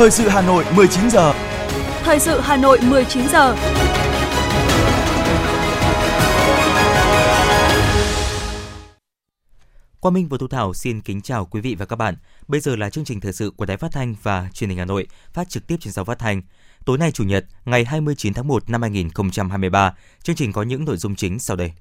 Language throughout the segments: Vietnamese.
Thời sự Hà Nội 19 giờ. Thời sự Hà Nội 19 giờ. Quang Minh và Thu Thảo xin kính chào quý vị và các bạn. Bây giờ là chương trình thời sự của Đài Phát thanh và Truyền hình Hà Nội, phát trực tiếp trên sóng phát thanh. Tối nay Chủ nhật, ngày 29 tháng 1 năm 2023, chương trình có những nội dung chính sau đây.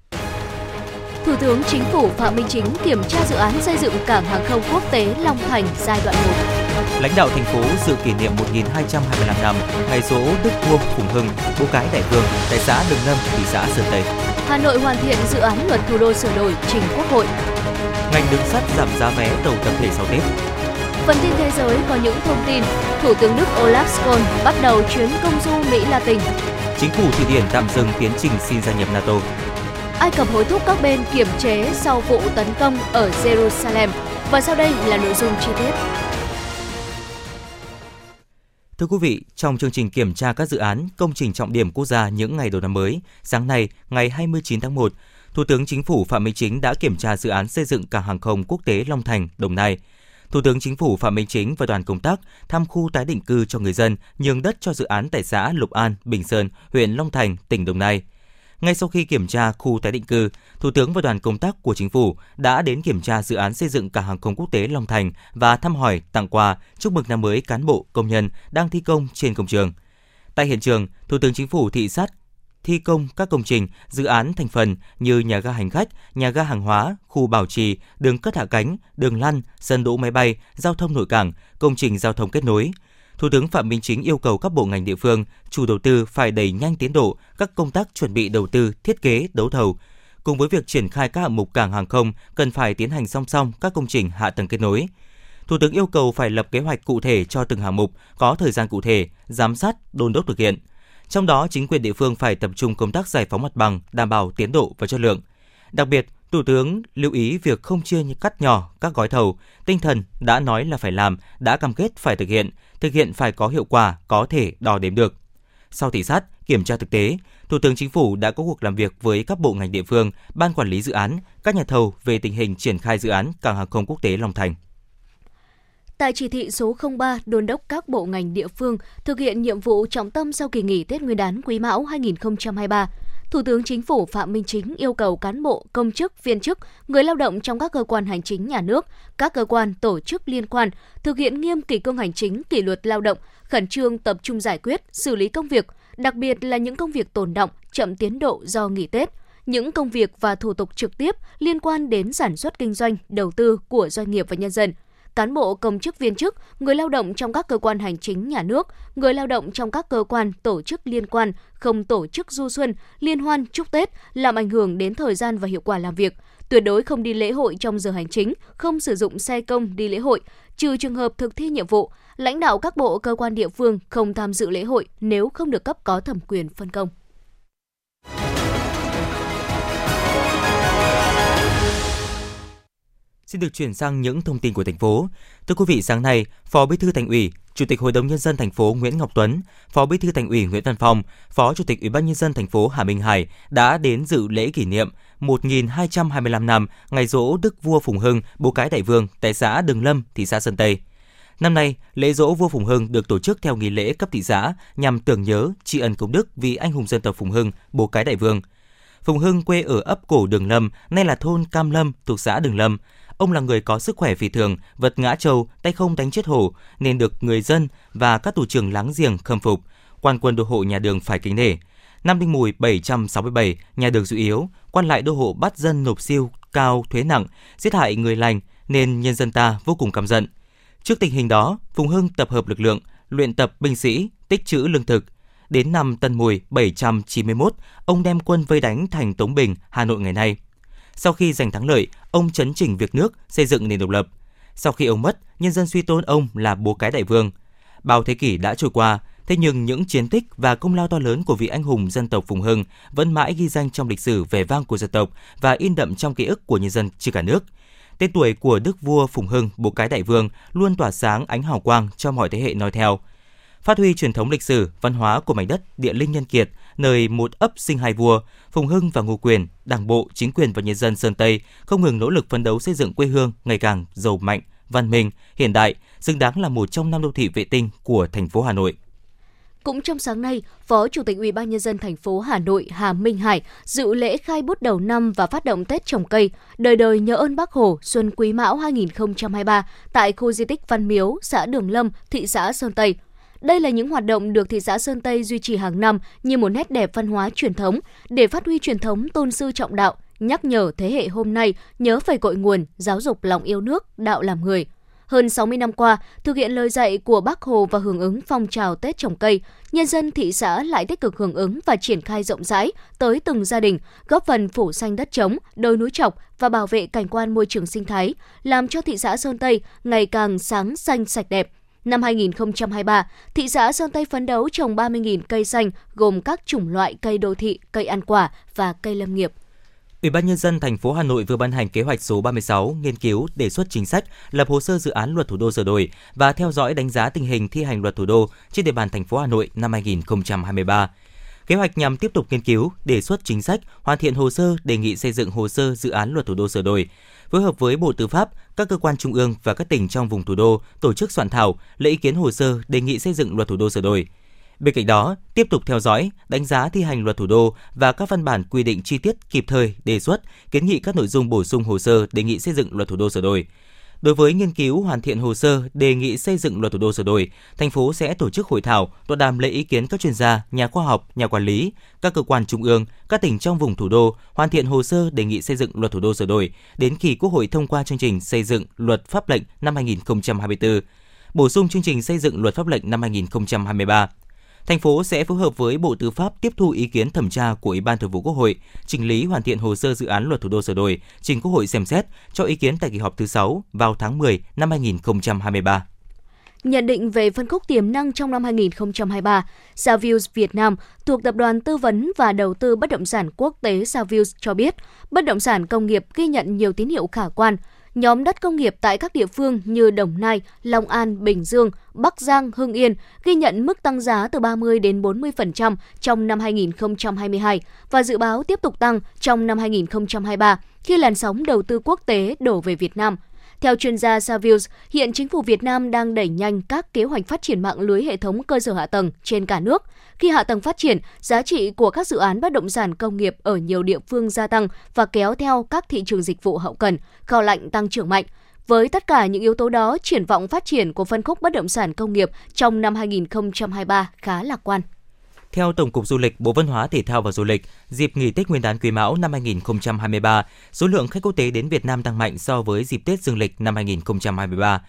Thủ tướng Chính phủ Phạm Minh Chính kiểm tra dự án xây dựng cảng hàng không quốc tế Long Thành giai đoạn 1. Lãnh đạo thành phố dự kỷ niệm 1225 năm ngày dỗ Đức Vua Phùng Hưng, Bố Cái Đại Vương tại xã Đường Lâm, thị xã Sơn Tây. Hà Nội hoàn thiện dự án luật thủ đô sửa đổi trình Quốc hội. Ngành đường sắt giảm giá vé tàu tập thể sau Tết. Phần tin thế giới có những thông tin Thủ tướng Đức Olaf Scholz bắt đầu chuyến công du Mỹ Latin. Chính phủ Thụy Điển tạm dừng tiến trình xin gia nhập NATO. Ai Cập hối thúc các bên kiểm chế sau vụ tấn công ở Jerusalem. Và sau đây là nội dung chi tiết. Thưa quý vị, trong chương trình kiểm tra các dự án, công trình trọng điểm quốc gia những ngày đầu năm mới, sáng nay, ngày 29 tháng 1, Thủ tướng Chính phủ Phạm Minh Chính đã kiểm tra dự án xây dựng cảng hàng không quốc tế Long Thành, Đồng Nai. Thủ tướng Chính phủ Phạm Minh Chính và đoàn công tác thăm khu tái định cư cho người dân nhường đất cho dự án tại xã Lục An, Bình Sơn, huyện Long Thành, tỉnh Đồng Nai. Ngay sau khi kiểm tra khu tái định cư, Thủ tướng và đoàn công tác của chính phủ đã đến kiểm tra dự án xây dựng cảng hàng không quốc tế Long Thành và thăm hỏi, tặng quà, chúc mừng năm mới cán bộ, công nhân đang thi công trên công trường. Tại hiện trường, Thủ tướng Chính phủ thị sát thi công các công trình, dự án thành phần như nhà ga hành khách, nhà ga hàng hóa, khu bảo trì, đường cất hạ cánh, đường lăn, sân đỗ máy bay, giao thông nội cảng, công trình giao thông kết nối. Thủ tướng Phạm Minh Chính yêu cầu các bộ ngành địa phương, chủ đầu tư phải đẩy nhanh tiến độ các công tác chuẩn bị đầu tư, thiết kế, đấu thầu. Cùng với việc triển khai các hạng mục cảng hàng không, cần phải tiến hành song song các công trình hạ tầng kết nối. Thủ tướng yêu cầu phải lập kế hoạch cụ thể cho từng hạng mục, có thời gian cụ thể, giám sát, đôn đốc thực hiện. Trong đó, chính quyền địa phương phải tập trung công tác giải phóng mặt bằng, đảm bảo tiến độ và chất lượng. Đặc biệt, Thủ tướng lưu ý việc không chia cắt nhỏ các gói thầu, tinh thần đã nói là phải làm, đã cam kết phải thực hiện, thực hiện phải có hiệu quả, có thể đo đếm được. Sau thị sát, kiểm tra thực tế, Thủ tướng Chính phủ đã có cuộc làm việc với các bộ ngành địa phương, ban quản lý dự án, các nhà thầu về tình hình triển khai dự án cảng hàng không quốc tế Long Thành. Tại chỉ thị số 03 đôn đốc các bộ ngành địa phương thực hiện nhiệm vụ trọng tâm sau kỳ nghỉ Tết Nguyên đán Quý Mão 2023, Thủ tướng Chính phủ Phạm Minh Chính yêu cầu cán bộ, công chức, viên chức, người lao động trong các cơ quan hành chính nhà nước, các cơ quan, tổ chức liên quan thực hiện nghiêm kỷ cương hành chính, kỷ luật lao động, khẩn trương tập trung giải quyết, xử lý công việc, đặc biệt là những công việc tồn động, chậm tiến độ do nghỉ Tết, những công việc và thủ tục trực tiếp liên quan đến sản xuất kinh doanh, đầu tư của doanh nghiệp và nhân dân – cán bộ công chức viên chức, người lao động trong các cơ quan hành chính nhà nước, người lao động trong các cơ quan tổ chức liên quan không tổ chức du xuân, liên hoan, chúc Tết làm ảnh hưởng đến thời gian và hiệu quả làm việc. Tuyệt đối không đi lễ hội trong giờ hành chính, không sử dụng xe công đi lễ hội, trừ trường hợp thực thi nhiệm vụ. Lãnh đạo các bộ cơ quan địa phương không tham dự lễ hội nếu không được cấp có thẩm quyền phân công. Xin được chuyển sang những thông tin của thành phố. Thưa quý vị, sáng nay, Phó Bí thư Thành ủy, Chủ tịch Hội đồng nhân dân thành phố Nguyễn Ngọc Tuấn, Phó Bí thư Thành ủy Nguyễn Văn Phong, Phó Chủ tịch Ủy ban nhân dân thành phố Hà Minh Hải đã đến dự lễ kỷ niệm 1225 năm ngày dỗ Đức Vua Phùng Hưng, Bố Cái Đại Vương tại xã Đường Lâm, thị xã Sơn Tây. Năm nay, lễ dỗ vua Phùng Hưng được tổ chức theo nghi lễ cấp thị xã nhằm tưởng nhớ tri ân công đức vì anh hùng dân tộc Phùng Hưng, Bố Cái Đại Vương. Phùng Hưng quê ở ấp cổ Đường Lâm, nay là thôn Cam Lâm thuộc xã Đường Lâm, Ông là người có sức khỏe phi thường, vật ngã trâu, tay không đánh chết hổ, nên được người dân và các tù trưởng láng giềng khâm phục. Quan quân đô hộ nhà đường phải kính nể. Năm Đinh Mùi 767, nhà đường dự yếu, quan lại đô hộ bắt dân nộp siêu cao thuế nặng, giết hại người lành nên nhân dân ta vô cùng căm giận. Trước tình hình đó, Phùng Hưng tập hợp lực lượng, luyện tập binh sĩ, tích trữ lương thực. Đến năm Tân Mùi 791, ông đem quân vây đánh thành Tống Bình, Hà Nội ngày nay. Sau khi giành thắng lợi, ông chấn chỉnh việc nước, xây dựng nền độc lập. Sau khi ông mất, nhân dân suy tôn ông là bố cái đại vương. Bao thế kỷ đã trôi qua, thế nhưng những chiến tích và công lao to lớn của vị anh hùng dân tộc Phùng Hưng vẫn mãi ghi danh trong lịch sử vẻ vang của dân tộc và in đậm trong ký ức của nhân dân trên cả nước. Tên tuổi của Đức vua Phùng Hưng, bố cái đại vương luôn tỏa sáng ánh hào quang cho mọi thế hệ noi theo. Phát huy truyền thống lịch sử, văn hóa của mảnh đất địa linh nhân kiệt, nơi một ấp sinh hai vua, Phùng Hưng và Ngô Quyền, Đảng bộ, chính quyền và nhân dân Sơn Tây không ngừng nỗ lực phấn đấu xây dựng quê hương ngày càng giàu mạnh, văn minh, hiện đại, xứng đáng là một trong năm đô thị vệ tinh của thành phố Hà Nội. Cũng trong sáng nay, Phó Chủ tịch Ủy ban nhân dân thành phố Hà Nội Hà Minh Hải dự lễ khai bút đầu năm và phát động Tết trồng cây, đời đời nhớ ơn Bác Hồ Xuân Quý Mão 2023 tại khu di tích Văn Miếu, xã Đường Lâm, thị xã Sơn Tây. Đây là những hoạt động được thị xã Sơn Tây duy trì hàng năm như một nét đẹp văn hóa truyền thống để phát huy truyền thống tôn sư trọng đạo, nhắc nhở thế hệ hôm nay nhớ về cội nguồn, giáo dục lòng yêu nước, đạo làm người – hơn 60 năm qua, thực hiện lời dạy của Bác Hồ và hưởng ứng phong trào Tết trồng cây, nhân dân thị xã lại tích cực hưởng ứng và triển khai rộng rãi tới từng gia đình, góp phần phủ xanh đất trống, đồi núi trọc và bảo vệ cảnh quan môi trường sinh thái, làm cho thị xã Sơn Tây ngày càng sáng xanh sạch đẹp. Năm 2023, thị xã Sơn Tây phấn đấu trồng 30.000 cây xanh gồm các chủng loại cây đô thị, cây ăn quả và cây lâm nghiệp. Ủy ban nhân dân thành phố Hà Nội vừa ban hành kế hoạch số 36 nghiên cứu đề xuất chính sách, lập hồ sơ dự án luật thủ đô sửa đổi và theo dõi đánh giá tình hình thi hành luật thủ đô trên địa bàn thành phố Hà Nội năm 2023. Kế hoạch nhằm tiếp tục nghiên cứu, đề xuất chính sách, hoàn thiện hồ sơ đề nghị xây dựng hồ sơ dự án luật thủ đô sửa đổi, phối hợp với Bộ Tư pháp, các cơ quan trung ương và các tỉnh trong vùng thủ đô tổ chức soạn thảo, lấy ý kiến hồ sơ đề nghị xây dựng luật thủ đô sửa đổi Bên cạnh đó, tiếp tục theo dõi, đánh giá thi hành luật thủ đô và các văn bản quy định chi tiết kịp thời đề xuất, kiến nghị các nội dung bổ sung hồ sơ đề nghị xây dựng luật thủ đô sửa đổi. Đối với nghiên cứu hoàn thiện hồ sơ đề nghị xây dựng luật thủ đô sửa đổi, thành phố sẽ tổ chức hội thảo, tọa đàm lấy ý kiến các chuyên gia, nhà khoa học, nhà quản lý, các cơ quan trung ương, các tỉnh trong vùng thủ đô hoàn thiện hồ sơ đề nghị xây dựng luật thủ đô sửa đổi đến khi Quốc hội thông qua chương trình xây dựng luật pháp lệnh năm 2024, bổ sung chương trình xây dựng luật pháp lệnh năm 2023 Thành phố sẽ phối hợp với Bộ Tư pháp tiếp thu ý kiến thẩm tra của Ủy ban Thường vụ Quốc hội, chỉnh lý hoàn thiện hồ sơ dự án luật thủ đô sửa đổi, trình Quốc hội xem xét cho ý kiến tại kỳ họp thứ 6 vào tháng 10 năm 2023. Nhận định về phân khúc tiềm năng trong năm 2023, Savills Việt Nam thuộc Tập đoàn Tư vấn và Đầu tư Bất động sản Quốc tế Savills cho biết, bất động sản công nghiệp ghi nhận nhiều tín hiệu khả quan, nhóm đất công nghiệp tại các địa phương như Đồng Nai, Long An, Bình Dương, Bắc Giang, Hưng Yên ghi nhận mức tăng giá từ 30 đến 40% trong năm 2022 và dự báo tiếp tục tăng trong năm 2023 khi làn sóng đầu tư quốc tế đổ về Việt Nam – theo chuyên gia Savills, hiện chính phủ Việt Nam đang đẩy nhanh các kế hoạch phát triển mạng lưới hệ thống cơ sở hạ tầng trên cả nước. Khi hạ tầng phát triển, giá trị của các dự án bất động sản công nghiệp ở nhiều địa phương gia tăng và kéo theo các thị trường dịch vụ hậu cần, kho lạnh tăng trưởng mạnh. Với tất cả những yếu tố đó, triển vọng phát triển của phân khúc bất động sản công nghiệp trong năm 2023 khá lạc quan. Theo Tổng cục Du lịch, Bộ Văn hóa, Thể thao và Du lịch, dịp nghỉ Tết Nguyên đán Quý Mão năm 2023, số lượng khách quốc tế đến Việt Nam tăng mạnh so với dịp Tết Dương lịch năm 2023.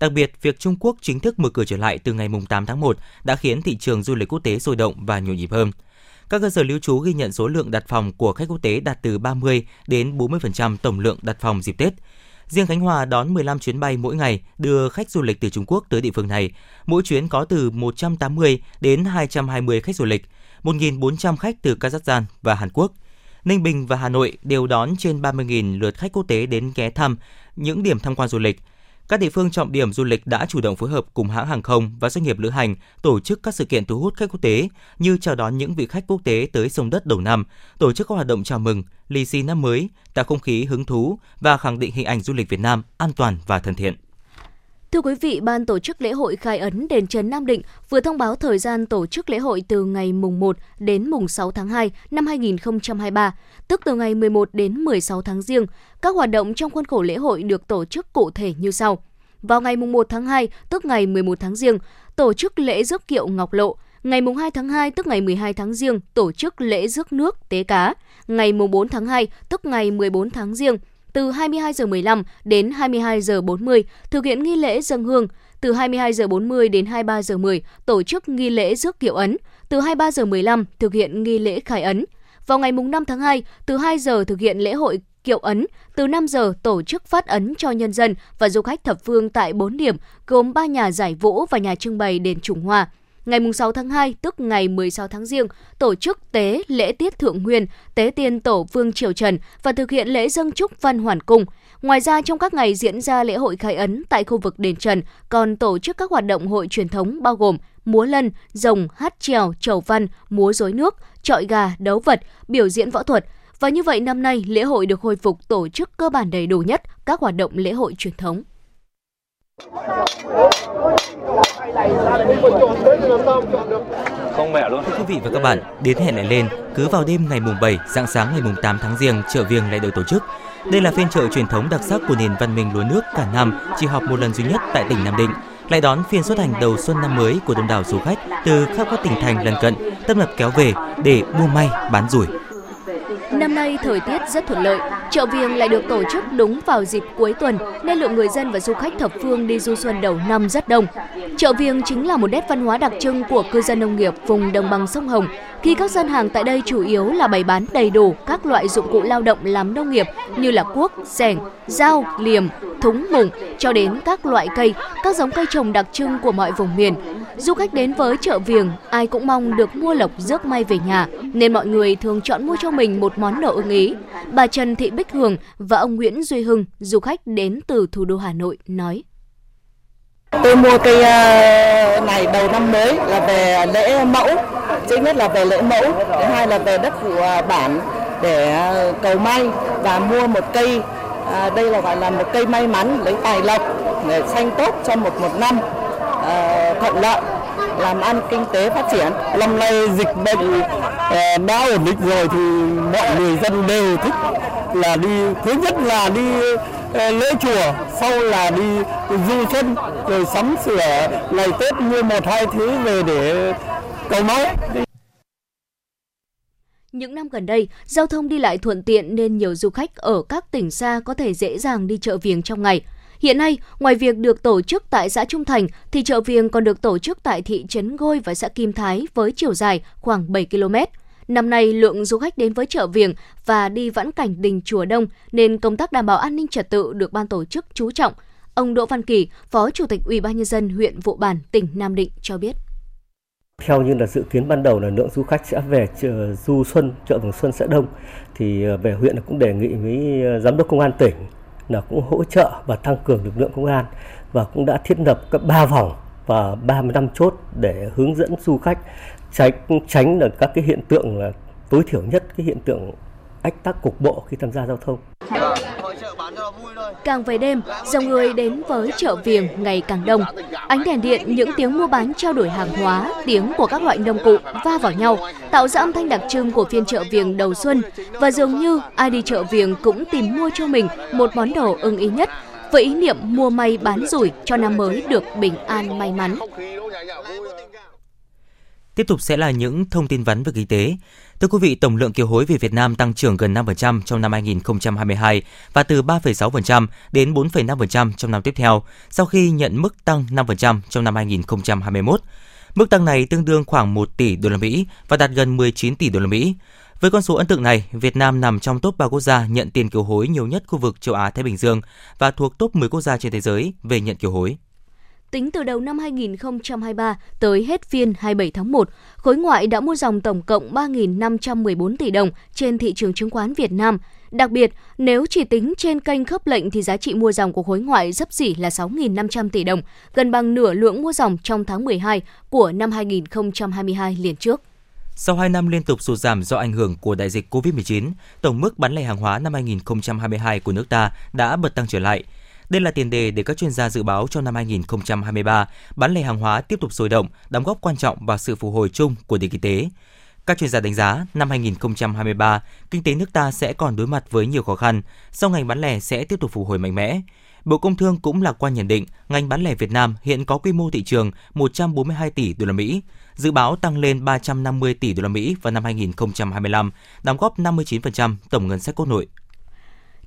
Đặc biệt, việc Trung Quốc chính thức mở cửa trở lại từ ngày 8 tháng 1 đã khiến thị trường du lịch quốc tế sôi động và nhộn nhịp hơn. Các cơ sở lưu trú ghi nhận số lượng đặt phòng của khách quốc tế đạt từ 30 đến 40% tổng lượng đặt phòng dịp Tết. Riêng Khánh Hòa đón 15 chuyến bay mỗi ngày đưa khách du lịch từ Trung Quốc tới địa phương này. Mỗi chuyến có từ 180 đến 220 khách du lịch, 1.400 khách từ Kazakhstan và Hàn Quốc. Ninh Bình và Hà Nội đều đón trên 30.000 lượt khách quốc tế đến ghé thăm những điểm tham quan du lịch – các địa phương trọng điểm du lịch đã chủ động phối hợp cùng hãng hàng không và doanh nghiệp lữ hành tổ chức các sự kiện thu hút khách quốc tế như chào đón những vị khách quốc tế tới sông đất đầu năm, tổ chức các hoạt động chào mừng, lì xì năm mới, tạo không khí hứng thú và khẳng định hình ảnh du lịch Việt Nam an toàn và thân thiện. Thưa quý vị, Ban tổ chức lễ hội khai ấn đền Trần Nam Định vừa thông báo thời gian tổ chức lễ hội từ ngày mùng 1 đến mùng 6 tháng 2 năm 2023, tức từ ngày 11 đến 16 tháng riêng. Các hoạt động trong khuôn khổ lễ hội được tổ chức cụ thể như sau. Vào ngày mùng 1 tháng 2, tức ngày 11 tháng riêng, tổ chức lễ rước kiệu Ngọc Lộ, Ngày mùng 2 tháng 2 tức ngày 12 tháng Giêng tổ chức lễ rước nước tế cá. Ngày mùng 4 tháng 2 tức ngày 14 tháng Giêng từ 22 giờ 15 đến 22 giờ 40 thực hiện nghi lễ dân hương, từ 22 giờ 40 đến 23 giờ 10 tổ chức nghi lễ rước kiệu ấn, từ 23 giờ 15 thực hiện nghi lễ khai ấn. Vào ngày mùng 5 tháng 2, từ 2 giờ thực hiện lễ hội kiệu ấn, từ 5 giờ tổ chức phát ấn cho nhân dân và du khách thập phương tại 4 điểm gồm 3 nhà giải vũ và nhà trưng bày đền Trùng Hoa ngày 6 tháng 2, tức ngày 16 tháng Giêng, tổ chức tế lễ tiết thượng nguyên, tế tiên tổ Vương Triều Trần và thực hiện lễ dâng chúc văn hoàn cung. Ngoài ra, trong các ngày diễn ra lễ hội khai ấn tại khu vực đền Trần, còn tổ chức các hoạt động hội truyền thống bao gồm múa lân, rồng, hát trèo, trầu văn, múa rối nước, trọi gà, đấu vật, biểu diễn võ thuật. Và như vậy năm nay, lễ hội được hồi phục tổ chức cơ bản đầy đủ nhất các hoạt động lễ hội truyền thống. Không mẹ luôn. Thưa quý vị và các bạn, đến hẹn lại lên, cứ vào đêm ngày mùng 7, dạng sáng ngày mùng 8 tháng Giêng, chợ Viềng lại được tổ chức. Đây là phiên chợ truyền thống đặc sắc của nền văn minh lúa nước cả năm, chỉ họp một lần duy nhất tại tỉnh Nam Định lại đón phiên xuất hành đầu xuân năm mới của đông đảo du khách từ khắp các tỉnh thành lân cận, tâm lập kéo về để mua may bán rủi. Năm nay thời tiết rất thuận lợi, chợ Viềng lại được tổ chức đúng vào dịp cuối tuần nên lượng người dân và du khách thập phương đi du xuân đầu năm rất đông. Chợ Viềng chính là một nét văn hóa đặc trưng của cư dân nông nghiệp vùng đồng bằng sông Hồng khi các gian hàng tại đây chủ yếu là bày bán đầy đủ các loại dụng cụ lao động làm nông nghiệp như là cuốc, sẻng, dao, liềm, thúng mùng cho đến các loại cây, các giống cây trồng đặc trưng của mọi vùng miền. Du khách đến với chợ Viềng, ai cũng mong được mua lộc rước may về nhà, nên mọi người thường chọn mua cho mình một món đồ ưng ý. Bà Trần Thị Bích Hường và ông Nguyễn Duy Hưng, du khách đến từ thủ đô Hà Nội, nói. Tôi mua cây ờ, này đầu năm mới là về lễ mẫu, thứ nhất là về lễ mẫu, thứ hai là về đất phụ bản để ờ, cầu may và mua một cây à, đây là gọi là một cây may mắn lấy tài lộc để xanh tốt cho một một năm à, thuận lợi làm ăn kinh tế phát triển. Năm nay dịch bệnh ờ, đã ổn định rồi thì mọi người dân đều thích là đi thứ nhất là đi ờ, lễ chùa, sau là đi du xuân rồi sắm sửa ngày Tết mua một hai thứ về để cầu máu. Những năm gần đây, giao thông đi lại thuận tiện nên nhiều du khách ở các tỉnh xa có thể dễ dàng đi chợ viếng trong ngày. Hiện nay, ngoài việc được tổ chức tại xã Trung Thành, thì chợ viếng còn được tổ chức tại thị trấn Gôi và xã Kim Thái với chiều dài khoảng 7 km. Năm nay, lượng du khách đến với chợ viếng và đi vãn cảnh đình chùa đông nên công tác đảm bảo an ninh trật tự được ban tổ chức chú trọng. Ông Đỗ Văn Kỳ, Phó Chủ tịch Ủy ban nhân dân huyện Vụ Bản, tỉnh Nam Định cho biết. Theo như là dự kiến ban đầu là lượng du khách sẽ về chợ du xuân, chợ vườn Xuân sẽ đông, thì ờ, về huyện cũng đề nghị với ờ, giám đốc công an tỉnh là cũng hỗ trợ và tăng cường lực lượng công an và cũng đã thiết lập các ba vòng và 35 chốt để hướng dẫn du khách tránh tránh được các cái hiện tượng là tối thiểu nhất, cái hiện tượng ách tắc cục bộ khi tham gia giao thông. Càng về đêm, dòng người đến với chợ viềng ngày càng đông. Ánh đèn điện, những tiếng mua bán trao đổi hàng hóa, tiếng của các loại nông cụ va vào nhau, tạo ra âm thanh đặc trưng của phiên chợ viềng đầu xuân. Và dường như ai đi chợ viềng cũng tìm mua cho mình một món đồ ưng ý nhất, với ý niệm mua may bán rủi cho năm mới được bình an may mắn. Tiếp tục sẽ là những thông tin vắn về kinh tế. Thưa quý vị, tổng lượng kiều hối về Việt Nam tăng trưởng gần 5% trong năm 2022 và từ 3,6% đến 4,5% trong năm tiếp theo, sau khi nhận mức tăng 5% trong năm 2021. Mức tăng này tương đương khoảng 1 tỷ đô la Mỹ và đạt gần 19 tỷ đô la Mỹ. Với con số ấn tượng này, Việt Nam nằm trong top 3 quốc gia nhận tiền kiều hối nhiều nhất khu vực châu Á Thái Bình Dương và thuộc top 10 quốc gia trên thế giới về nhận kiều hối. Tính từ đầu năm 2023 tới hết phiên 27 tháng 1, khối ngoại đã mua dòng tổng cộng 3.514 tỷ đồng trên thị trường chứng khoán Việt Nam. Đặc biệt, nếu chỉ tính trên kênh khớp lệnh thì giá trị mua dòng của khối ngoại dấp xỉ là 6.500 tỷ đồng, gần bằng nửa lượng mua dòng trong tháng 12 của năm 2022 liền trước. Sau 2 năm liên tục sụt giảm do ảnh hưởng của đại dịch COVID-19, tổng mức bán lẻ hàng hóa năm 2022 của nước ta đã bật tăng trở lại – đây là tiền đề để các chuyên gia dự báo cho năm 2023, bán lẻ hàng hóa tiếp tục sôi động, đóng góp quan trọng vào sự phục hồi chung của nền kinh tế. Các chuyên gia đánh giá năm 2023, kinh tế nước ta sẽ còn đối mặt với nhiều khó khăn, song ngành bán lẻ sẽ tiếp tục phục hồi mạnh mẽ. Bộ Công Thương cũng lạc quan nhận định ngành bán lẻ Việt Nam hiện có quy mô thị trường 142 tỷ đô la Mỹ, dự báo tăng lên 350 tỷ đô la Mỹ vào năm 2025, đóng góp 59% tổng ngân sách quốc nội.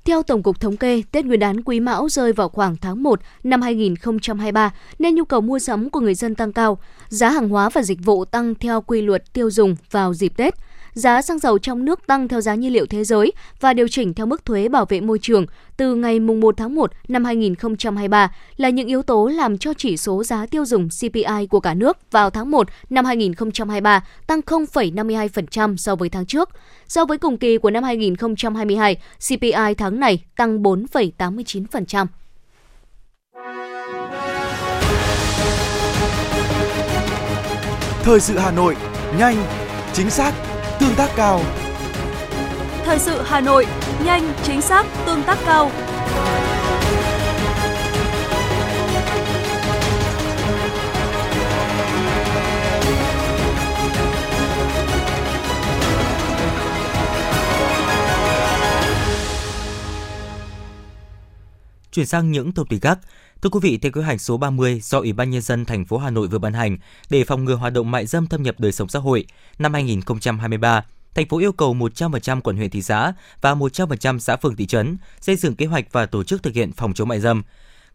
Theo Tổng cục Thống kê, Tết Nguyên đán Quý Mão rơi vào khoảng tháng 1 năm 2023 nên nhu cầu mua sắm của người dân tăng cao, giá hàng hóa và dịch vụ tăng theo quy luật tiêu dùng vào dịp Tết – giá xăng dầu trong nước tăng theo giá nhiên liệu thế giới và điều chỉnh theo mức thuế bảo vệ môi trường từ ngày 1 tháng 1 năm 2023 là những yếu tố làm cho chỉ số giá tiêu dùng CPI của cả nước vào tháng 1 năm 2023 tăng 0,52% so với tháng trước. So với cùng kỳ của năm 2022, CPI tháng này tăng 4,89%. Thời sự Hà Nội, nhanh, chính xác, tương tác cao. Thời sự Hà Nội, nhanh, chính xác, tương tác cao. Chuyển sang những thông tin khác, Thưa quý vị, theo kế hoạch số 30 do Ủy ban nhân dân thành phố Hà Nội vừa ban hành để phòng ngừa hoạt động mại dâm thâm nhập đời sống xã hội năm 2023, thành phố yêu cầu 100% quận huyện thị xã và 100% xã phường thị trấn xây dựng kế hoạch và tổ chức thực hiện phòng chống mại dâm.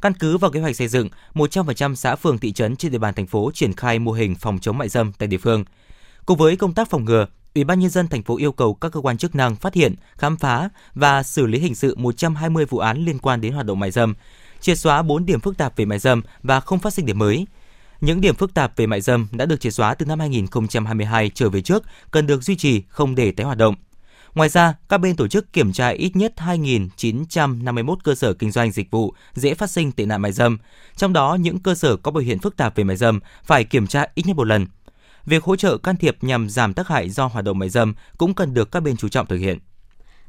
Căn cứ vào kế hoạch xây dựng, 100% xã phường thị trấn trên địa bàn thành phố triển khai mô hình phòng chống mại dâm tại địa phương. Cùng với công tác phòng ngừa, Ủy ban nhân dân thành phố yêu cầu các cơ quan chức năng phát hiện, khám phá và xử lý hình sự 120 vụ án liên quan đến hoạt động mại dâm, triệt xóa 4 điểm phức tạp về mại dâm và không phát sinh điểm mới. Những điểm phức tạp về mại dâm đã được triệt xóa từ năm 2022 trở về trước cần được duy trì không để tái hoạt động. Ngoài ra, các bên tổ chức kiểm tra ít nhất 2.951 cơ sở kinh doanh dịch vụ dễ phát sinh tệ nạn mại dâm. Trong đó, những cơ sở có biểu hiện phức tạp về mại dâm phải kiểm tra ít nhất một lần. Việc hỗ trợ can thiệp nhằm giảm tác hại do hoạt động mại dâm cũng cần được các bên chú trọng thực hiện.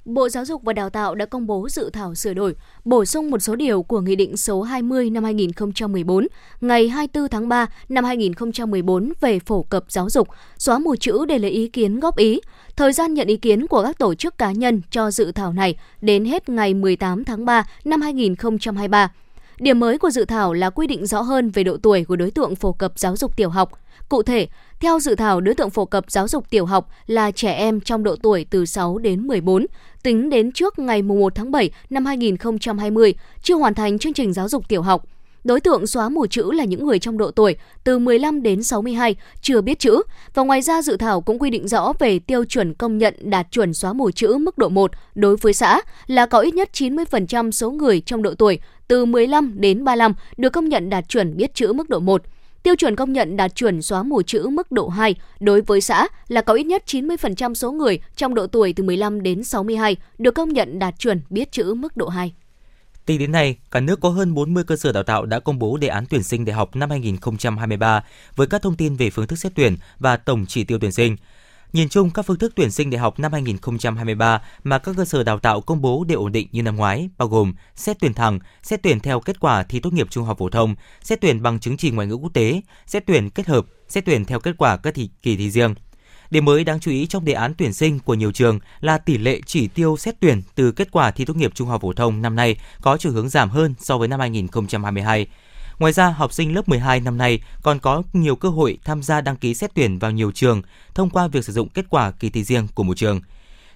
Bộ Giáo dục và Đào tạo đã công bố dự thảo sửa đổi, bổ sung một số điều của Nghị định số 20 năm 2014, ngày 24 tháng 3 năm 2014 về phổ cập giáo dục, xóa mù chữ để lấy ý kiến góp ý. Thời gian nhận ý kiến của các tổ chức cá nhân cho dự thảo này đến hết ngày 18 tháng 3 năm 2023. Điểm mới của dự thảo là quy định rõ hơn về độ tuổi của đối tượng phổ cập giáo dục tiểu học. Cụ thể, theo dự thảo, đối tượng phổ cập giáo dục tiểu học là trẻ em trong độ tuổi từ 6 đến 14, tính đến trước ngày 1 tháng 7 năm 2020, chưa hoàn thành chương trình giáo dục tiểu học. Đối tượng xóa mù chữ là những người trong độ tuổi từ 15 đến 62 chưa biết chữ và ngoài ra dự thảo cũng quy định rõ về tiêu chuẩn công nhận đạt chuẩn xóa mù chữ mức độ 1 đối với xã là có ít nhất 90% số người trong độ tuổi từ 15 đến 35 được công nhận đạt chuẩn biết chữ mức độ 1. Tiêu chuẩn công nhận đạt chuẩn xóa mù chữ mức độ 2 đối với xã là có ít nhất 90% số người trong độ tuổi từ 15 đến 62 được công nhận đạt chuẩn biết chữ mức độ 2. Tính đến nay, cả nước có hơn 40 cơ sở đào tạo đã công bố đề án tuyển sinh đại học năm 2023 với các thông tin về phương thức xét tuyển và tổng chỉ tiêu tuyển sinh. Nhìn chung, các phương thức tuyển sinh đại học năm 2023 mà các cơ sở đào tạo công bố đều ổn định như năm ngoái, bao gồm xét tuyển thẳng, xét tuyển theo kết quả thi tốt nghiệp trung học phổ thông, xét tuyển bằng chứng chỉ ngoại ngữ quốc tế, xét tuyển kết hợp, xét tuyển theo kết quả các thi, kỳ thi riêng. Điểm mới đáng chú ý trong đề án tuyển sinh của nhiều trường là tỷ lệ chỉ tiêu xét tuyển từ kết quả thi tốt nghiệp trung học phổ thông năm nay có chiều hướng giảm hơn so với năm 2022. Ngoài ra, học sinh lớp 12 năm nay còn có nhiều cơ hội tham gia đăng ký xét tuyển vào nhiều trường thông qua việc sử dụng kết quả kỳ thi riêng của một trường.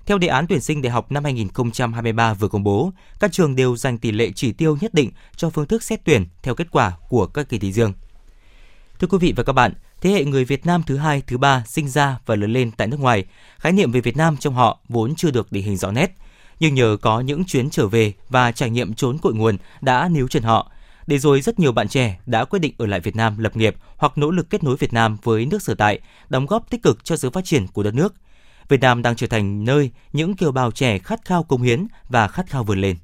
Theo đề án tuyển sinh đại học năm 2023 vừa công bố, các trường đều dành tỷ lệ chỉ tiêu nhất định cho phương thức xét tuyển theo kết quả của các kỳ thi riêng. Thưa quý vị và các bạn, thế hệ người Việt Nam thứ hai, thứ ba sinh ra và lớn lên tại nước ngoài, khái niệm về Việt Nam trong họ vốn chưa được định hình rõ nét. Nhưng nhờ có những chuyến trở về và trải nghiệm trốn cội nguồn đã níu chân họ, để rồi rất nhiều bạn trẻ đã quyết định ở lại Việt Nam lập nghiệp hoặc nỗ lực kết nối Việt Nam với nước sở tại, đóng góp tích cực cho sự phát triển của đất nước. Việt Nam đang trở thành nơi những kiều bào trẻ khát khao công hiến và khát khao vươn lên.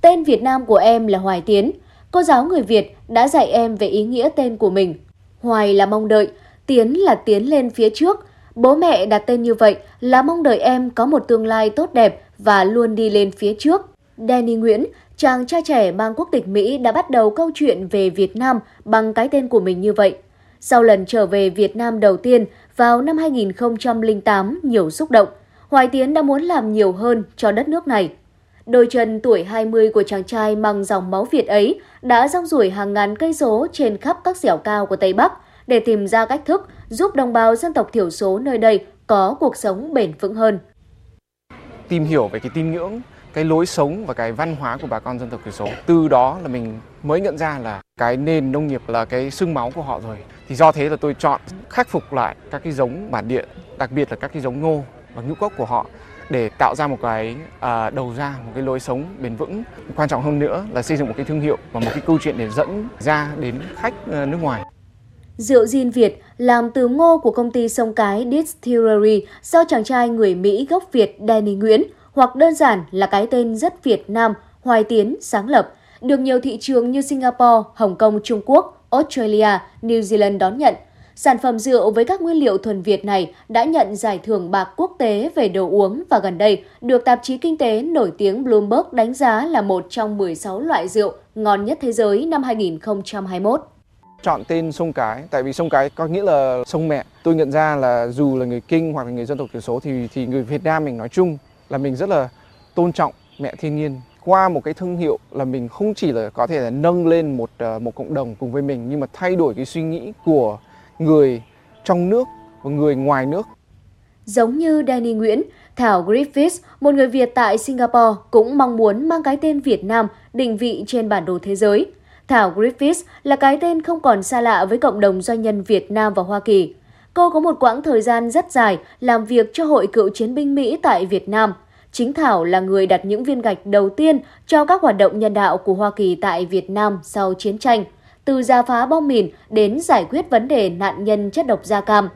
Tên Việt Nam của em là Hoài Tiến. Cô giáo người Việt đã dạy em về ý nghĩa tên của mình. Hoài là mong đợi, Tiến là tiến lên phía trước. Bố mẹ đặt tên như vậy là mong đợi em có một tương lai tốt đẹp và luôn đi lên phía trước. Danny Nguyễn chàng trai trẻ mang quốc tịch Mỹ đã bắt đầu câu chuyện về Việt Nam bằng cái tên của mình như vậy. Sau lần trở về Việt Nam đầu tiên vào năm 2008 nhiều xúc động, Hoài Tiến đã muốn làm nhiều hơn cho đất nước này. Đôi chân tuổi 20 của chàng trai mang dòng máu Việt ấy đã rong ruổi hàng ngàn cây số trên khắp các dẻo cao của Tây Bắc để tìm ra cách thức giúp đồng bào dân tộc thiểu số nơi đây có cuộc sống bền vững hơn. Tìm hiểu về cái tín ngưỡng cái lối sống và cái văn hóa của bà con dân tộc thiểu số. Từ đó là mình mới nhận ra là cái nền nông nghiệp là cái xương máu của họ rồi. Thì do thế là tôi chọn khắc phục lại các cái giống bản địa, đặc biệt là các cái giống ngô và ngũ cốc của họ để tạo ra một cái à, đầu ra một cái lối sống bền vững quan trọng hơn nữa là xây dựng một cái thương hiệu và một cái câu chuyện để dẫn ra đến khách ờ, nước ngoài Rượu Gin Việt làm từ ngô của công ty sông cái Distillery do chàng trai người Mỹ gốc Việt Danny Nguyễn hoặc đơn giản là cái tên rất Việt Nam, Hoài Tiến sáng lập, được nhiều thị trường như Singapore, Hồng Kông, Trung Quốc, Australia, New Zealand đón nhận. Sản phẩm rượu với các nguyên liệu thuần Việt này đã nhận giải thưởng bạc quốc tế về đồ uống và gần đây được tạp chí kinh tế nổi tiếng Bloomberg đánh giá là một trong 16 loại rượu ngon nhất thế giới năm 2021 chọn tên sông cái tại vì sông cái có nghĩa là sông mẹ tôi nhận ra là dù là người kinh hoặc là người dân tộc thiểu số thì thì người việt nam mình nói chung là mình rất là tôn trọng mẹ thiên nhiên qua một cái thương hiệu là mình không chỉ là có thể là nâng lên một ờ, một cộng đồng cùng với mình nhưng mà thay đổi cái suy nghĩ của người trong nước và người ngoài nước. Giống như Danny Nguyễn, Thảo Griffiths, một người Việt tại Singapore, cũng mong muốn mang cái tên Việt Nam định vị trên bản đồ thế giới. Thảo Griffiths là cái tên không còn xa lạ với cộng đồng doanh nhân Việt Nam và Hoa Kỳ. Cô có một quãng thời gian rất dài làm việc cho Hội Cựu Chiến binh Mỹ tại Việt Nam. Chính Thảo là người đặt những viên gạch đầu tiên cho các hoạt động nhân đạo của Hoa Kỳ tại Việt Nam sau chiến tranh, từ gia phá bom mìn đến giải quyết vấn đề nạn nhân chất độc da cam.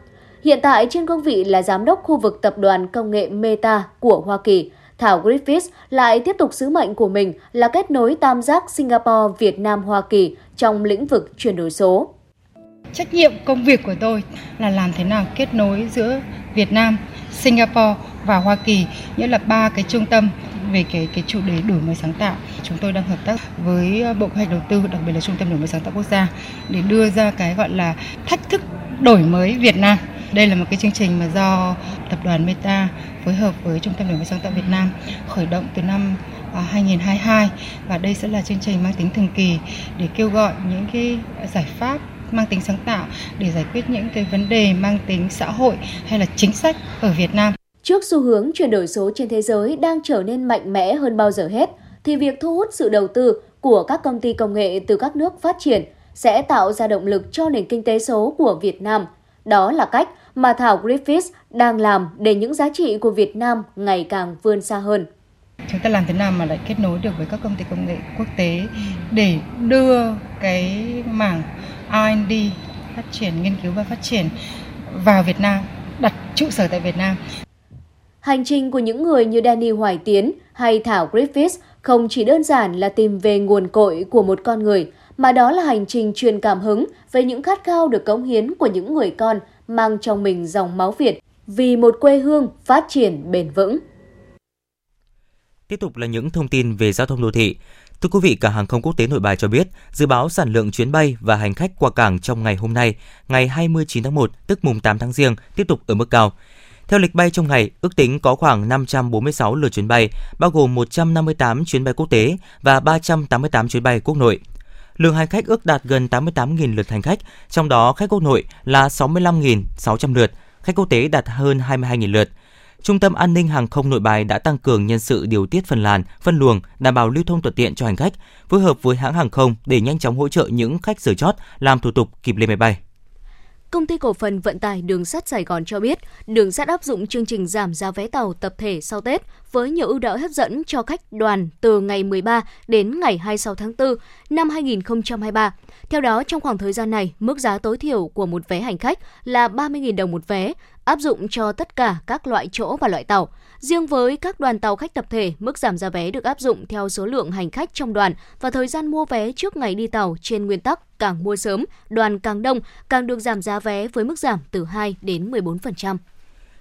Hiện tại trên cương vị là giám đốc khu vực tập đoàn công nghệ Meta của Hoa Kỳ, Thảo Griffiths lại tiếp tục sứ mệnh của mình là kết nối tam giác Singapore, Việt Nam, Hoa Kỳ trong lĩnh vực chuyển đổi số. Trách nhiệm công việc của tôi là làm thế nào kết nối giữa Việt Nam, Singapore và Hoa Kỳ, nghĩa là ba cái trung tâm về cái cái chủ đề đổi mới sáng tạo. Chúng tôi đang hợp tác với ờ, Bộ Kế hoạch Đầu tư, đặc biệt là Trung tâm đổi mới sáng tạo quốc gia để đưa ra cái gọi là thách thức đổi mới Việt Nam. Đây là một cái chương trình mà do tập đoàn Meta phối hợp với Trung tâm đổi mới sáng tạo Việt Nam khởi động từ năm ờ, 2022 và đây sẽ là chương trình mang tính thường kỳ để kêu gọi những cái giải pháp mang tính sáng tạo để giải quyết những cái vấn đề mang tính xã hội hay là chính sách ở Việt Nam. Trước xu hướng chuyển đổi số trên thế giới đang trở nên mạnh mẽ hơn bao giờ hết, thì việc thu hút sự đầu tư của các công ty công nghệ từ các nước phát triển sẽ tạo ra động lực cho nền kinh tế số của Việt Nam. Đó là cách mà Thảo Griffiths đang làm để những giá trị của Việt Nam ngày càng vươn xa hơn. Chúng ta làm thế nào mà lại kết nối được với các công ty công nghệ quốc tế để đưa cái mảng R&D phát triển nghiên cứu và phát triển vào Việt Nam, đặt trụ sở tại Việt Nam. Hành trình của những người như Danny Hoài Tiến hay Thảo Griffiths không chỉ đơn giản là tìm về nguồn cội của một con người, mà đó là hành trình truyền cảm hứng về những khát khao được cống hiến của những người con mang trong mình dòng máu Việt vì một quê hương phát triển bền vững. Tiếp tục là những thông tin về giao thông đô thị. Thưa quý vị, cả hàng không quốc tế Nội Bài cho biết, dự báo sản lượng chuyến bay và hành khách qua cảng trong ngày hôm nay, ngày 29 tháng 1, tức mùng 8 tháng Giêng, tiếp tục ở mức cao. Theo lịch bay trong ngày, ước tính có khoảng 546 lượt chuyến bay, bao gồm 158 chuyến bay quốc tế và 388 chuyến bay quốc nội. Lượng hành khách ước đạt gần 88.000 lượt hành khách, trong đó khách quốc nội là 65.600 lượt, khách quốc tế đạt hơn 22.000 lượt. Trung tâm An ninh Hàng không Nội Bài đã tăng cường nhân sự điều tiết phân làn, phân luồng, đảm bảo lưu thông thuận tiện cho hành khách, phối hợp với hãng hàng không để nhanh chóng hỗ trợ những khách rời chót làm thủ tục kịp lên máy bay. Công ty cổ phần vận tải đường sắt Sài Gòn cho biết, đường sắt áp dụng chương trình giảm giá vé tàu tập thể sau Tết với nhiều ưu đãi hấp dẫn cho khách đoàn từ ngày 13 đến ngày 26 tháng 4 năm 2023. Theo đó, trong khoảng thời gian này, mức giá tối thiểu của một vé hành khách là 30.000 đồng một vé, áp dụng cho tất cả các loại chỗ và loại tàu. Riêng với các đoàn tàu khách tập thể, mức giảm giá vé được áp dụng theo số lượng hành khách trong đoàn và thời gian mua vé trước ngày đi tàu trên nguyên tắc càng mua sớm, đoàn càng đông, càng được giảm giá vé với mức giảm từ 2 đến 14%.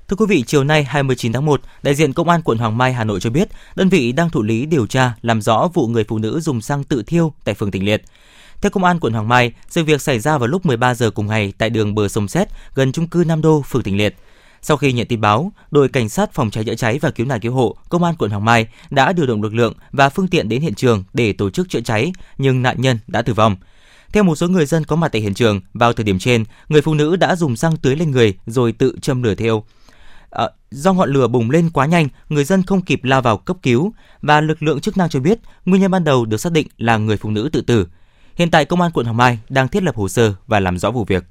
Thưa quý vị, chiều nay 29 tháng 1, đại diện Công an quận Hoàng Mai, Hà Nội cho biết, đơn vị đang thụ lý điều tra làm rõ vụ người phụ nữ dùng xăng tự thiêu tại phường Tỉnh Liệt. Theo Công an quận Hoàng Mai, sự việc xảy ra vào lúc 13 giờ cùng ngày tại đường bờ sông Sét, gần trung cư Nam Đô, phường Tỉnh Liệt. Sau khi nhận tin báo, đội cảnh sát phòng cháy chữa cháy và cứu nạn cứu hộ công an quận Hoàng Mai đã điều động lực lượng và phương tiện đến hiện trường để tổ chức chữa cháy, nhưng nạn nhân đã tử vong. Theo một số người dân có mặt tại hiện trường, vào thời điểm trên, người phụ nữ đã dùng xăng tưới lên người rồi tự châm lửa thiêu. À, ờ, do ngọn lửa bùng lên quá nhanh, người dân không kịp lao vào cấp cứu và lực lượng chức năng cho biết nguyên nhân ban đầu được xác định là người phụ nữ tự tử. Hiện tại công an quận Hoàng Mai đang thiết lập hồ sơ và làm rõ vụ việc.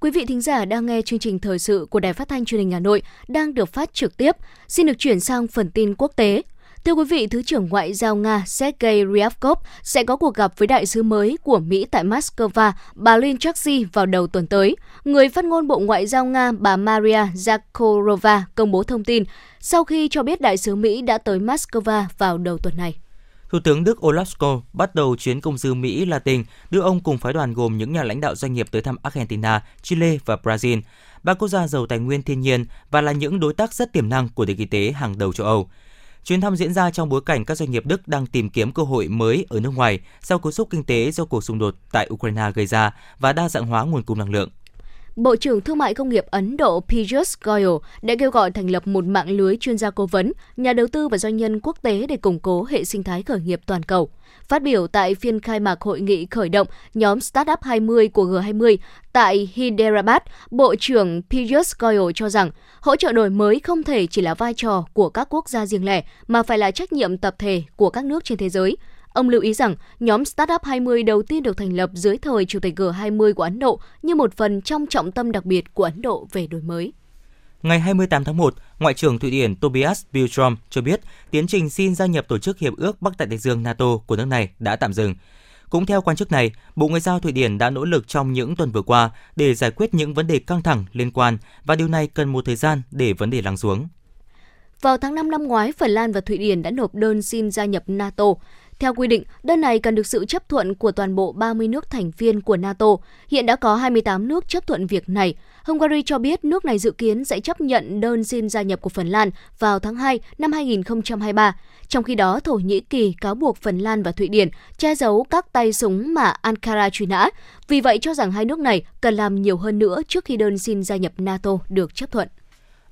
Quý vị thính giả đang nghe chương trình thời sự của Đài Phát thanh Truyền hình Hà Nội đang được phát trực tiếp. Xin được chuyển sang phần tin quốc tế. Thưa quý vị, Thứ trưởng Ngoại giao Nga Sergei Ryabkov sẽ có cuộc gặp với đại sứ mới của Mỹ tại Moscow, bà Lynn Chakzi vào đầu tuần tới. Người phát ngôn Bộ Ngoại giao Nga bà Maria Zakharova công bố thông tin sau khi cho biết đại sứ Mỹ đã tới Moscow vào đầu tuần này. Thủ tướng Đức Olaf Scholz bắt đầu chuyến công du Mỹ Latin, đưa ông cùng phái đoàn gồm những nhà lãnh đạo doanh nghiệp tới thăm Argentina, Chile và Brazil, ba quốc gia giàu tài nguyên thiên nhiên và là những đối tác rất tiềm năng của nền kinh tế hàng đầu châu Âu. Chuyến thăm diễn ra trong bối cảnh các doanh nghiệp Đức đang tìm kiếm cơ hội mới ở nước ngoài sau cú sốc kinh tế do cuộc xung đột tại Ukraine gây ra và đa dạng hóa nguồn cung năng lượng. Bộ trưởng Thương mại Công nghiệp Ấn Độ Piyush Goyal đã kêu gọi thành lập một mạng lưới chuyên gia cố vấn, nhà đầu tư và doanh nhân quốc tế để củng cố hệ sinh thái khởi nghiệp toàn cầu. Phát biểu tại phiên khai mạc hội nghị khởi động nhóm Startup 20 của G20 tại Hyderabad, Bộ trưởng Piyush Goyal cho rằng hỗ trợ đổi mới không thể chỉ là vai trò của các quốc gia riêng lẻ mà phải là trách nhiệm tập thể của các nước trên thế giới. Ông lưu ý rằng nhóm Startup 20 đầu tiên được thành lập dưới thời Chủ tịch G20 của Ấn Độ như một phần trong trọng tâm đặc biệt của Ấn Độ về đổi mới. Ngày 28 tháng 1, Ngoại trưởng Thụy Điển Tobias Billström cho biết tiến trình xin gia nhập Tổ chức Hiệp ước Bắc Đại Tây Dương NATO của nước này đã tạm dừng. Cũng theo quan chức này, Bộ Ngoại giao Thụy Điển đã nỗ lực trong những tuần vừa qua để giải quyết những vấn đề căng thẳng liên quan và điều này cần một thời gian để vấn đề lắng xuống. Vào tháng 5 năm ngoái, Phần Lan và Thụy Điển đã nộp đơn xin gia nhập NATO. Theo quy định, đơn này cần được sự chấp thuận của toàn bộ 30 nước thành viên của NATO. Hiện đã có 28 nước chấp thuận việc này. Hungary cho biết nước này dự kiến sẽ chấp nhận đơn xin gia nhập của Phần Lan vào tháng 2 năm 2023. Trong khi đó, Thổ Nhĩ Kỳ cáo buộc Phần Lan và Thụy Điển che giấu các tay súng mà Ankara truy nã. Vì vậy cho rằng hai nước này cần làm nhiều hơn nữa trước khi đơn xin gia nhập NATO được chấp thuận.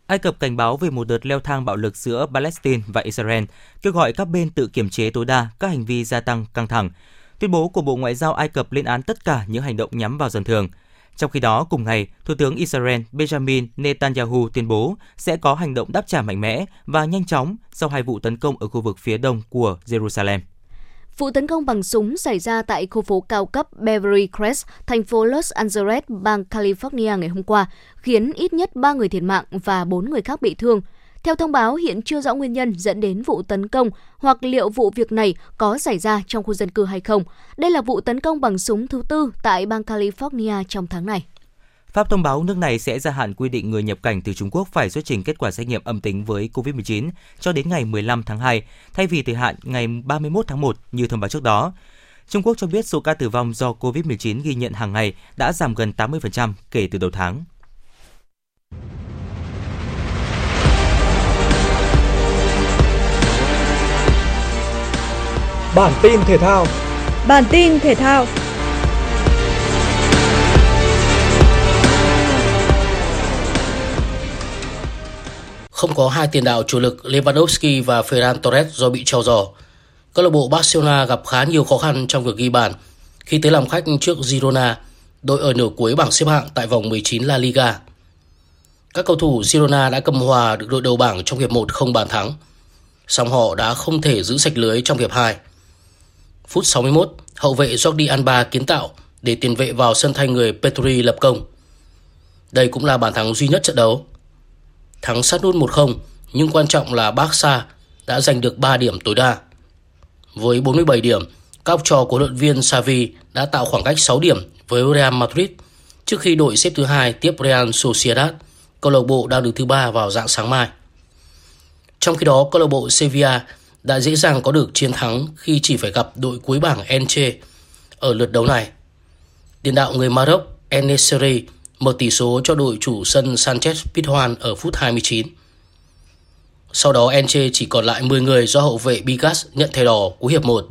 Ai Cập cảnh báo về một đợt leo thang bạo lực giữa Palestine và Israel, kêu gọi các bên tự kiểm chế tối đa các hành vi gia tăng căng thẳng. Tuyên bố của Bộ Ngoại giao Ai Cập lên án tất cả những hành động nhắm vào dân thường. Trong khi đó, cùng ngày, Thủ tướng Israel Benjamin Netanyahu tuyên bố sẽ có hành động đáp trả mạnh mẽ và nhanh chóng sau hai vụ tấn công ở khu vực phía đông của Jerusalem. Vụ tấn công bằng súng xảy ra tại khu phố cao cấp Beverly Crest, thành phố Los Angeles, bang California ngày hôm qua, khiến ít nhất 3 người thiệt mạng và 4 người khác bị thương. Theo thông báo, hiện chưa rõ nguyên nhân dẫn đến vụ tấn công hoặc liệu vụ việc này có xảy ra trong khu dân cư hay không. Đây là vụ tấn công bằng súng thứ tư tại bang California trong tháng này. Pháp thông báo nước này sẽ gia hạn quy định người nhập cảnh từ Trung Quốc phải xuất trình kết quả xét nghiệm âm tính với COVID-19 cho đến ngày 15 tháng 2, thay vì thời hạn ngày 31 tháng 1 như thông báo trước đó. Trung Quốc cho biết số ca tử vong do COVID-19 ghi nhận hàng ngày đã giảm gần 80% kể từ đầu tháng. Bản tin thể thao Bản tin thể thao Không có hai tiền đạo chủ lực Lewandowski và Ferran Torres do bị treo giò. Câu lạc bộ Barcelona gặp khá nhiều khó khăn trong việc ghi bàn khi tới làm khách trước Girona, đội ở nửa cuối bảng xếp hạng tại vòng 19 La Liga. Các cầu thủ Girona đã cầm hòa được đội đầu bảng trong hiệp 1 không bàn thắng. Song họ đã không thể giữ sạch lưới trong hiệp 2. Phút 61, hậu vệ Jordi Alba kiến tạo để tiền vệ vào sân thay người Petri lập công. Đây cũng là bàn thắng duy nhất trận đấu. Thắng sát nút 1-0, nhưng quan trọng là Barca đã giành được 3 điểm tối đa. Với 47 điểm, các học trò của huấn luyện viên Xavi đã tạo khoảng cách 6 điểm với Real Madrid trước khi đội xếp thứ hai tiếp Real Sociedad, câu lạc bộ đang đứng thứ ba vào dạng sáng mai. Trong khi đó, câu lạc bộ Sevilla đã dễ dàng có được chiến thắng khi chỉ phải gặp đội cuối bảng Elche ở lượt đấu này. Tiền đạo người Maroc Enesiri mở tỷ số cho đội chủ sân Sanchez Pizjuan ở phút 29. Sau đó Enche chỉ còn lại 10 người do hậu vệ Bigas nhận thẻ đỏ cuối hiệp 1.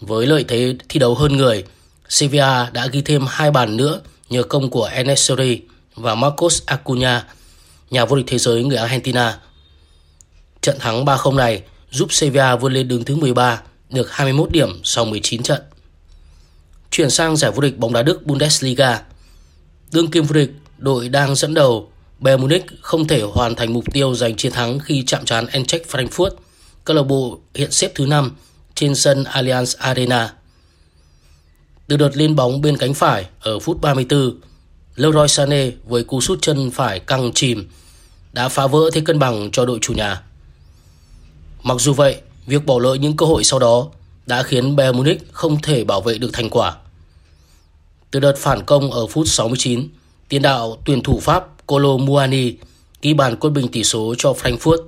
Với lợi thế thi đấu hơn người, Sevilla đã ghi thêm hai bàn nữa nhờ công của Enesiri và Marcos Acuna, nhà vô địch thế giới người Argentina. Trận thắng 3-0 này giúp Sevilla vươn lên đứng thứ 13, được 21 điểm sau 19 trận. Chuyển sang giải vô địch bóng đá Đức Bundesliga. Đương kim vô địch, đội đang dẫn đầu Bayern Munich không thể hoàn thành mục tiêu giành chiến thắng khi chạm trán Eintracht Frankfurt. Câu lạc bộ hiện xếp thứ 5 trên sân Allianz Arena. Từ đợt lên bóng bên cánh phải ở phút 34, Leroy Sané với cú sút chân phải căng chìm đã phá vỡ thế cân bằng cho đội chủ nhà. Mặc dù vậy, việc bỏ lỡ những cơ hội sau đó đã khiến Bayern Munich không thể bảo vệ được thành quả. Từ đợt phản công ở phút 69, tiền đạo tuyển thủ Pháp Colo Muani ghi bàn quân bình tỷ số cho Frankfurt.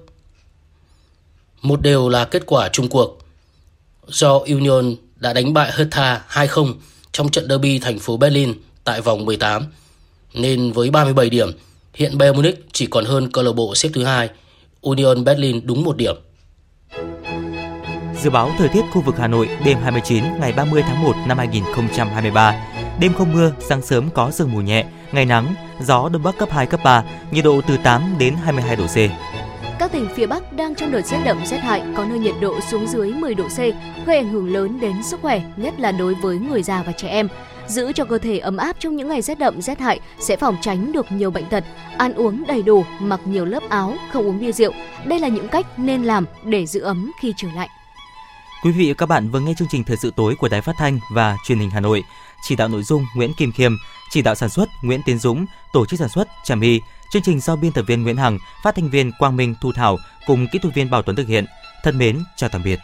Một đều là kết quả chung cuộc. Do Union đã đánh bại Hertha 2-0 trong trận derby thành phố Berlin tại vòng 18, nên với 37 điểm, hiện Bayern Munich chỉ còn hơn câu lạc bộ xếp thứ hai Union Berlin đúng một điểm. Dự báo thời tiết khu vực Hà Nội đêm 29 ngày 30 tháng 1 năm 2023 đêm không mưa, sáng sớm có sương mù nhẹ, ngày nắng, gió đông bắc cấp 2 cấp 3, nhiệt độ từ 8 đến 22 độ C. Các tỉnh phía Bắc đang trong đợt rét đậm rét hại, có nơi nhiệt độ xuống dưới 10 độ C, gây ảnh hưởng lớn đến sức khỏe, nhất là đối với người già và trẻ em. Giữ cho cơ thể ấm áp trong những ngày rét đậm rét hại sẽ phòng tránh được nhiều bệnh tật. Ăn uống đầy đủ, mặc nhiều lớp áo, không uống bia rượu. Đây là những cách nên làm để giữ ấm khi trời lạnh. Quý vị và các bạn vừa nghe chương trình thời sự tối của Đài Phát thanh và Truyền hình Hà Nội. Chỉ đạo nội dung Nguyễn Kim Khiêm, chỉ đạo sản xuất Nguyễn Tiến Dũng, tổ chức sản xuất Trà My. Chương trình do biên tập viên Nguyễn Hằng, phát thanh viên Quang Minh Thu Thảo cùng kỹ thuật viên Bảo Tuấn thực hiện. Thân mến, chào tạm biệt.